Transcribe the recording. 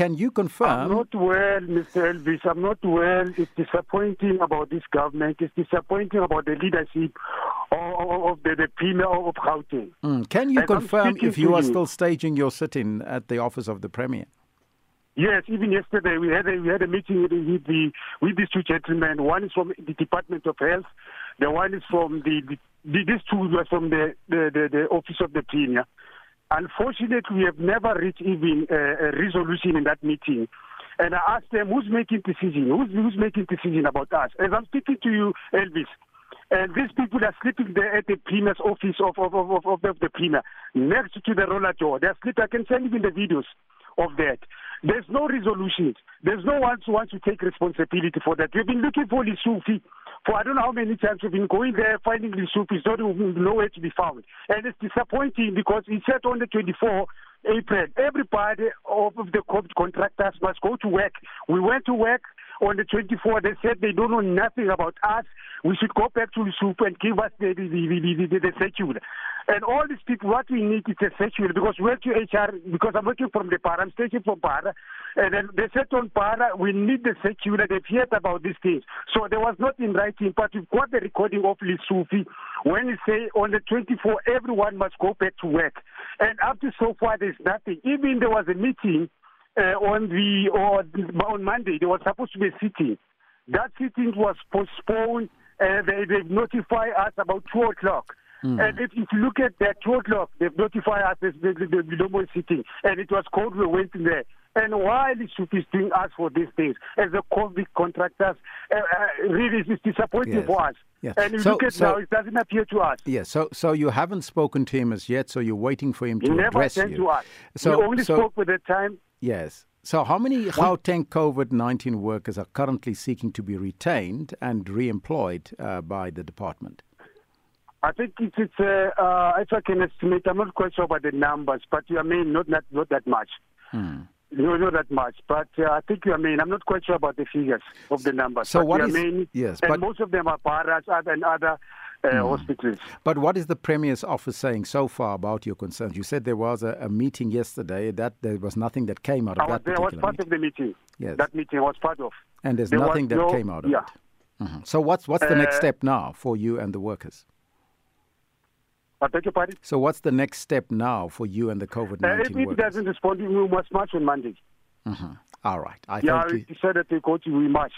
can you confirm? I'm not well, Mr. Elvis. I'm not well. It's disappointing about this government. It's disappointing about the leadership of, the, the Premier of Gauteng. Mm, can you I'm confirm if you are you- still staging your sit-in at the office of the Premier? Yes, even yesterday we had a, we had a meeting with, the with these two gentlemen. One is from the Department of Health. The one is from the, the, the these two were from the, the, the, the office of the Premier. Unfortunately, we have never reached even a resolution in that meeting. And I asked them, who's making decision? Who's, who's making decision about us? As I'm speaking to you, Elvis, and these people are sleeping there at the Premier's office of, of, of, of, of the Premier, next to the roller door. They're sleeping. I can send even the videos of that. There's no resolution. There's no one who wants to take responsibility for that. We've been looking for Lesufi for I don't know how many times we've been going there, finding Lesufi. It's not nowhere to be found. And it's disappointing because he said on the 24th April, everybody of the co- contractors must go to work. We went to work on the 24th. They said they don't know nothing about us. We should go back to Lesotho and give us the, the, the, the, the, the circular. And all these people, what we need is a circular because we're to HR, because I'm working from the Para, I'm stationed from Para. And then they said on Para, we need the circular. They've heard about these things. So there was not in writing, but we've got the recording of Lesufi when he say on the 24th, everyone must go back to work. And up to so far, there's nothing. Even there was a meeting uh, on the or on Monday. There was supposed to be a sitting. That sitting was postponed. Uh, they they notify us about two o'clock. And if, if you look at that two o'clock, they've notified us there's the, the, the sitting, and it was cold. We went in there. And why the soup is doing us for these things, as a COVID contractors, uh, uh, really it's disappointing Yes. for us. Yes. And you So- look at so- now, it doesn't appear to us. Yes. So, so you haven't spoken to him as yet. So you're waiting for him He to never address you. to us. So, we only so spoke with the time. yes. So how many Gauteng COVID nineteen workers are currently seeking to be retained and re-employed uh, by the department? I think it's, it's uh, uh, if I can estimate, I'm not quite sure about the numbers, but I mean, not not, not that much. Hmm. No, not that much. But uh, I think you mean, I'm not quite sure about the figures of the numbers. So what you is- mean, yes, and but- Hmm. most of them are paras and other uh, hospitals. But what is the Premier's office saying so far about your concerns? You said there was a, a meeting yesterday that there was nothing that came out of I was that there. I was part meeting. of the meeting. Yes. That meeting was part of. and there's there nothing that no- came out of yeah. it. Mhm. So what's what's the next Uh, step now for you and the workers? I beg your pardon? So what's the next step now for you and the COVID 19? Uh, if it doesn't respond, we must march on Monday. Mhm. All right. I Yeah, thank you. decided to go to we march.